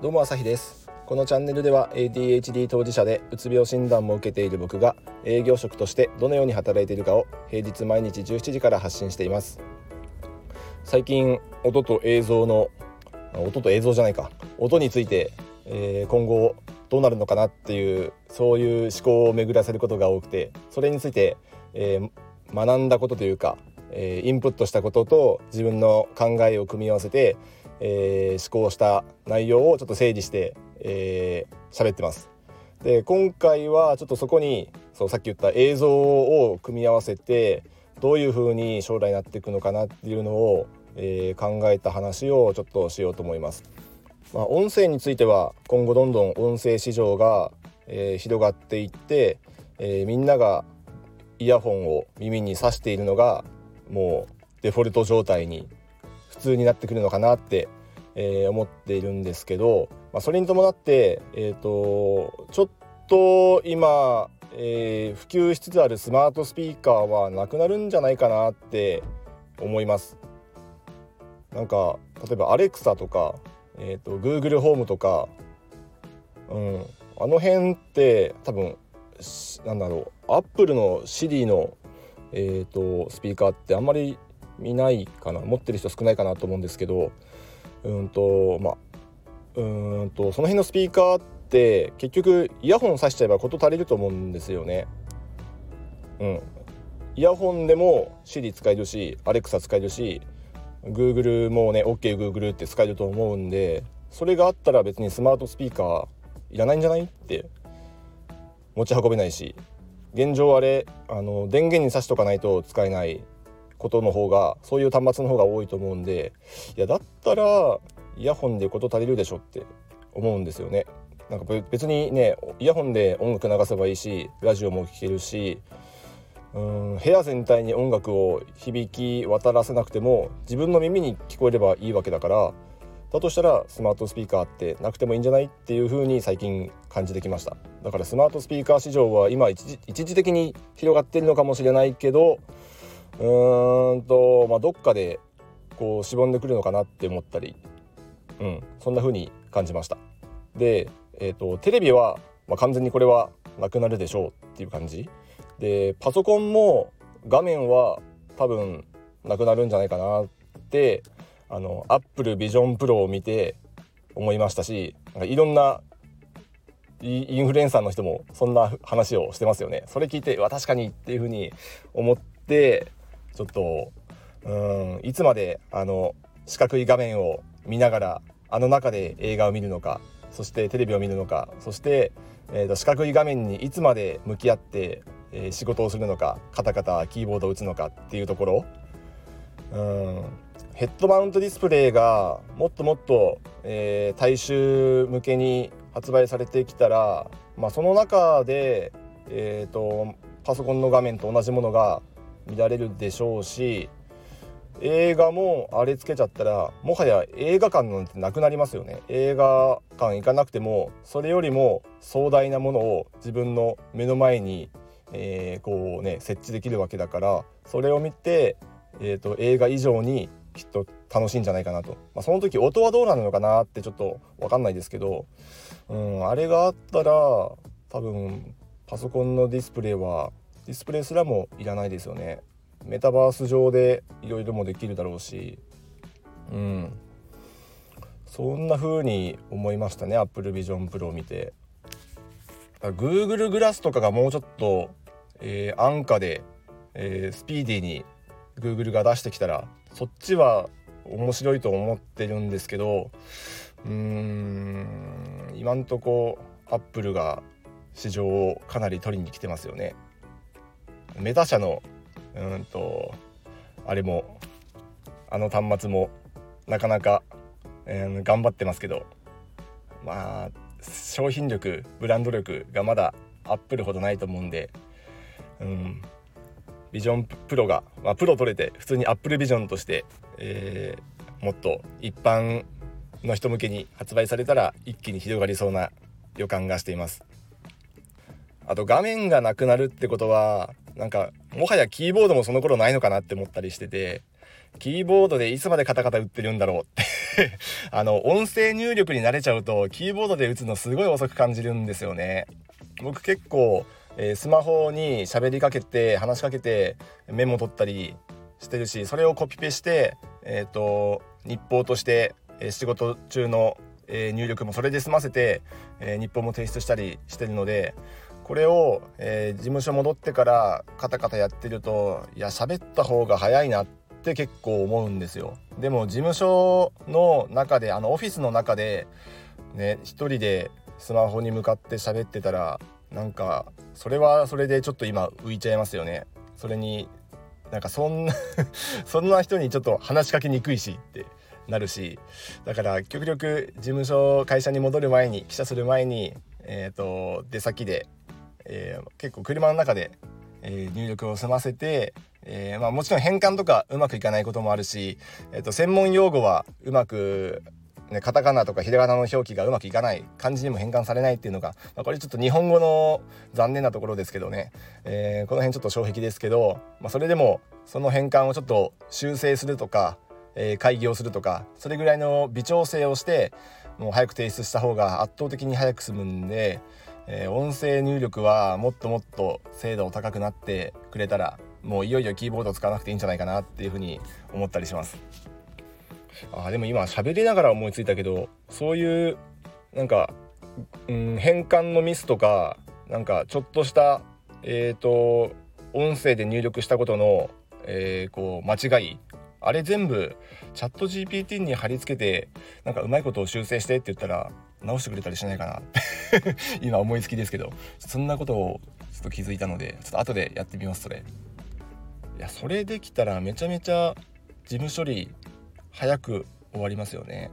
どうも朝日です。このチャンネルでは ADHD 当事者でうつ病診断も受けている僕が営業職としてどのように働いているかを平日毎日17時から発信しています。最近音と映像の音と映像じゃないか。音について、えー、今後どうなるのかなっていうそういう思考を巡らせることが多くてそれについて、えー、学んだことというか、えー、インプットしたことと自分の考えを組み合わせて、えー、思考した内容をちょっと整理して喋、えー、ってます。で今回はちょっとそこにそうさっき言った映像を組み合わせてどういう風に将来なっていくのかなっていうのを、えー、考えた話をちょっとしようと思います。まあ、音声については今後どんどん音声市場が、えー、広がっていって、えー、みんながイヤホンを耳に挿しているのがもうデフォルト状態に通になってくるのかなって、えー、思っているんですけど、まあ、それに伴って、えーと、ちょっと今、えー、普及しつつあるスマートスピーカーはなくなるんじゃないかなって思います。なんか例えばアレクサとか、えーと、Google ホームとか、うん、あの辺って多分なんだろうアップルの Siri の、えーと、スピーカーってあんまり見ないかな持ってる人少ないかなと思うんですけどうんとまあうんとその辺のスピーカーって結局イヤホン挿しちゃえば事足りると思うんですよね。うん、イヤホンでも Siri 使えるし Alexa 使えるし Google もね OKGoogle、って使えると思うんでそれがあったら別にスマートスピーカーいらないんじゃないって持ち運べないし。現状あれあの電源に挿しとかないと使えない。ことの方がそういう端末の方が多いと思うんでいやだったらイヤホンで事足りるでしょって思うんですよね。なんか別にねイヤホンで音楽流せばいいしラジオも聴けるしうん部屋全体に音楽を響き渡らせなくても自分の耳に聞こえればいいわけだからだとしたらスマートスピーカーってなくてもいいんじゃないっていう風に最近感じてきましただからスマートスピーカー市場は今一時一時的に広がってるのかもしれないけどうーんと、まあ、どっかでこうしぼんでくるのかなって思ったり、うん、そんな風に感じましたで、えーと、テレビは、まあ、完全にこれはなくなるでしょうっていう感じでパソコンも画面は多分なくなるんじゃないかなってあのアップルビジョンプロを見て思いましたしなんかいろんなインフルエンサーの人もそんな話をしてますよね。それ聞いて確かにっていうふうに思ってちょっとうんいつまであの四角い画面を見ながらあの中で映画を見るのかそしてテレビを見るのかそして、えーと、四角い画面にいつまで向き合って、えー、仕事をするのかカタカタキーボードを打つのかっていうところ。うんヘッドマウントディスプレイがもっともっと、えー、大衆向けに発売されてきたら、まあ、その中で、えーと、パソコンの画面と同じものが見られるでしょうし映画もあれつけちゃったらもはや映画館なんてなくなりますよね。映画館行かなくてもそれよりも壮大なものを自分の目の前に、えー、こうね設置できるわけだからそれを見て、えーと映画以上にきっと楽しいんじゃないかなと、まあ、その時音はどうなるのかなってちょっと分かんないですけど、うん、あれがあったら多分パソコンのディスプレイはディスプレイすらもいらないですよね。メタバース上でいろいろもできるだろうし。うん。そんな風に思いましたね Apple Vision Pro を見て。Google グラスとかがもうちょっと、えー、安価で、えー、スピーディーに Google が出してきたらそっちは面白いと思ってるんですけどうーん今んとこアップルが市場をかなり取りに来てますよね。メタ社のうんとあれもあの端末もなかなか、えー、頑張ってますけどまあ商品力ブランド力がまだアップルほどないと思うんで、うん、ビジョンプロが、まあ、プロ取れて普通にアップルビジョンとして、えー、もっと一般の人向けに発売されたら一気に広がりそうな予感がしています。あと画面がなくなるってことはなんかもはやキーボードもその頃ないのかなって思ったりしててキーボードでいつまでカタカタ打ってるんだろうって。あの音声入力に慣れちゃうとキーボードで打つのすごい遅く感じるんですよね。僕結構、えー、スマホに喋りかけて話しかけてメモ取ったりしてるしそれをコピペしてえっ、ー、と日報として、え仕事中の、え入力もそれで済ませて、え日報も提出したりしてるのでこれを、え事務所戻ってからカタカタやってるといや喋った方が早いなって結構思うんですよ。でも事務所の中であのオフィスの中でね一人でスマホに向かって喋ってたらなんかそれはそれでちょっと今浮いちゃいますよね。それになんかそんな そんな人にちょっと話しかけにくいしってなるしだから極力事務所会社に戻る前に記者する前に、えーと、出先で、えー、結構車の中で、えー、入力を済ませて、えーまあ、もちろん変換とかうまくいかないこともあるし、えーと専門用語はうまくね、カタカナとかひらがなの表記がうまくいかない漢字にも変換されないっていうのが、まあ、これちょっと日本語の残念なところですけどね、えー、この辺ちょっと障壁ですけど、まあ、それでもその変換をちょっと修正するとか、えー、会議をするとかそれぐらいの微調整をしてもう早く提出した方が圧倒的に早く済むんで、えー、音声入力はもっともっと精度を高くなってくれたらもういよいよキーボードを使わなくていいんじゃないかなっていうふうに思ったりします。あでも今喋りながら思いついたけどそういうなんか、うん、変換のミスとかなんかちょっとしたえっ、ー、と音声で入力したことの、えー、こう間違いあれ全部チャット GPT に貼り付けてなんかうまいことを修正してって言ったら直してくれたりしないかな 今思いつきですけどそんなことをちょっと気づいたのでちょっと後でやってみますそれ。いやそれできたらめちゃめちゃ事務処理早く終わりますよね。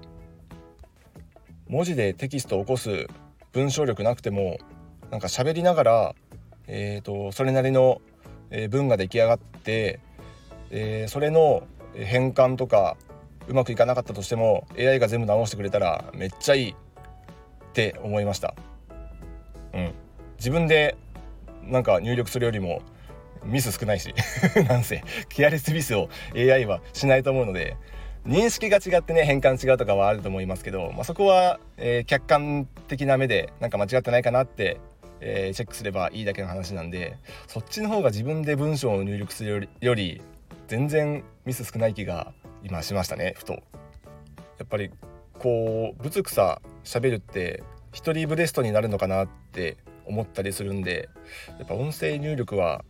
文字でテキストを起こす文章力なくてもなんか喋りながら、えーと、それなりの文が出来上がって、えー、それの変換とかうまくいかなかったとしても AI が全部直してくれたらめっちゃいいって思いました。うん、自分でなんか入力するよりもミス少ないし なんせケアレスミスを AI はしないと思うので認識が違ってね変換違うとかはあると思いますけど、まあ、そこは、えー、客観的な目でなんか間違ってないかなって、えー、チェックすればいいだけの話なんでそっちの方が自分で文章を入力するより全然ミス少ない気が今しましたねふと。やっぱりこうぶつくさ喋るって一人ブレストになるのかなって思ったりするんでやっぱ音声入力は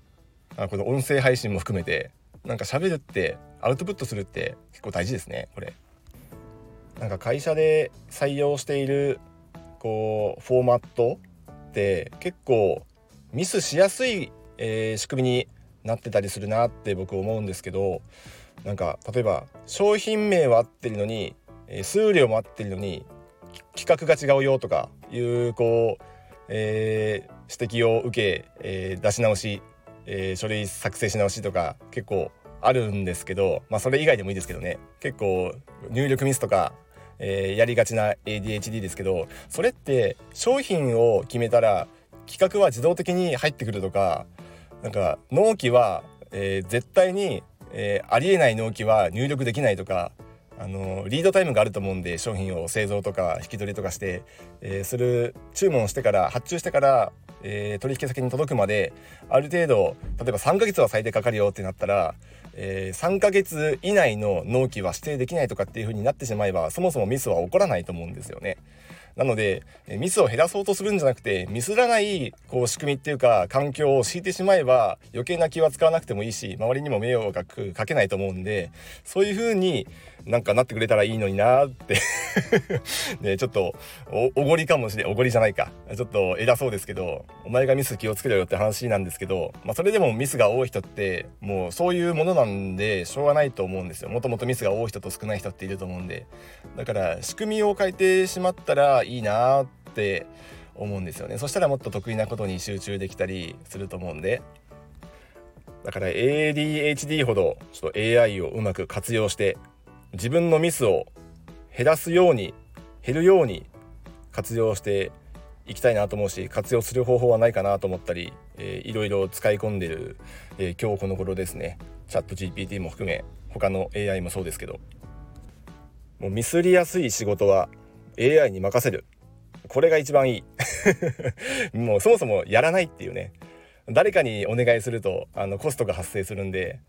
あこの音声配信も含めてなんか喋るってアウトプットするって結構大事ですねこれ。なんか会社で採用しているこうフォーマットって結構ミスしやすい、えー、仕組みになってたりするなって僕思うんですけどなんか例えば商品名は合ってるのに、数量も合ってるのに企画が違うよとかいうこう、えー、指摘を受け、えー、出し直し、えー、書類作成し直しとか結構あるんですけど、まあ、それ以外でもいいですけどね。結構入力ミスとか、えー、やりがちな ADHD ですけどそれって商品を決めたら企画は自動的に入ってくるとかなんか納期は、えー、絶対に、えー、ありえない納期は入力できないとかあのリードタイムがあると思うんで商品を製造とか引き取りとかして、えー、する注文してから発注してからえー、取引先に届くまである程度例えば3ヶ月は最低かかるよってなったら、えー、3ヶ月以内の納期は指定できないとかっていう風になってしまえばそもそもミスは起こらないと思うんですよね。なのでミスを減らそうとするんじゃなくてミスらないこう仕組みっていうか環境を敷いてしまえば余計な気は使わなくてもいいし周りにも迷惑かけないと思うんでそういうふうになんかなってくれたらいいのになって。ねちょっとおごりかもしれんおごりじゃないか。ちょっと偉そうですけどお前がミス気をつけろよって話なんですけど、まあ、それでもミスが多い人ってもうそういうものなんでしょうがないと思うんですよ。もともとミスが多い人と少ない人っていると思うんで。だから仕組みを変えてしまったらいいなって思うんですよね。そしたらもっと得意なことに集中できたりすると思うんで。だから ADHD ほどちょっと AI をうまく活用して自分のミスを減らすように減るように活用していきたいなと思うし活用する方法はないかなと思ったり、えー、いろいろ使い込んでる、えー、今日この頃ですね。チャット GPT も含め他の AI もそうですけど。もうミスりやすい仕事は AI に任せる。これが一番いい。もうそもそもやらないっていうね。誰かにお願いするとあのコストが発生するんで、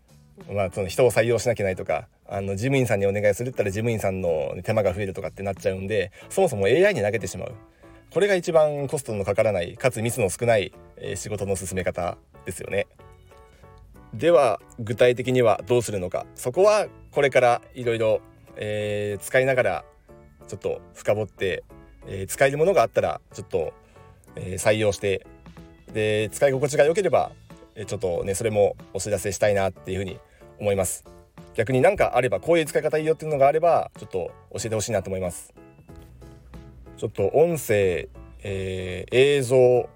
まあ、その人を採用しなきゃないとかあの事務員さんにお願いするったら事務員さんの手間が増えるとかってなっちゃうんでそもそも AI に投げてしまうこれが一番コストのかからないかつミスの少ない、えー、仕事の進め方ですよね。では具体的にはどうするのかそこはこれからいろいろ使いながらちょっと深掘って、えー、使えるものがあったらちょっと、えー、採用してで使い心地が良ければちょっとねそれもお知らせしたいなっていうふうに思います。逆に何かあればこういう使い方いいよっていうのがあればちょっと教えてほしいなと思います。ちょっと音声、えー、映像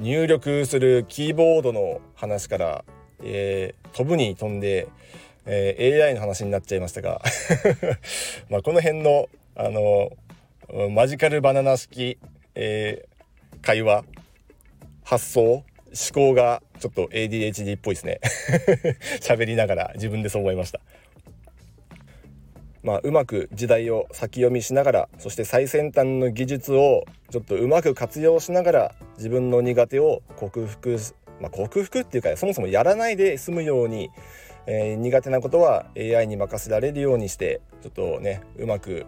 入力するキーボードの話から、えー、飛ぶに飛んで、えー、AI の話になっちゃいましたが まあこの辺のあのマジカルバナナ式、えー、会話発想思考がちょっと ADHD っぽいですね 喋りながら自分でそう思いましたまあ、うまく時代を先読みしながらそして最先端の技術をちょっとうまく活用しながら自分の苦手を克服まあ、克服っていうかそもそもやらないで済むように、えー、苦手なことは AI に任せられるようにしてちょっとねうまく、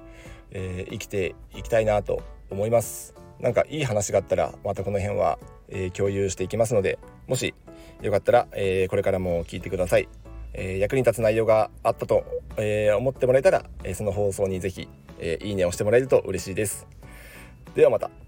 えー、生きていきたいなと思います。なんかいい話があったらまたこの辺は、えー、共有していきますのでもしよかったら、えこれからも聞いてください。え役に立つ内容があったと、え思ってもらえたら、えその放送に是非、えいいねを押してもらえると嬉しいです。ではまた。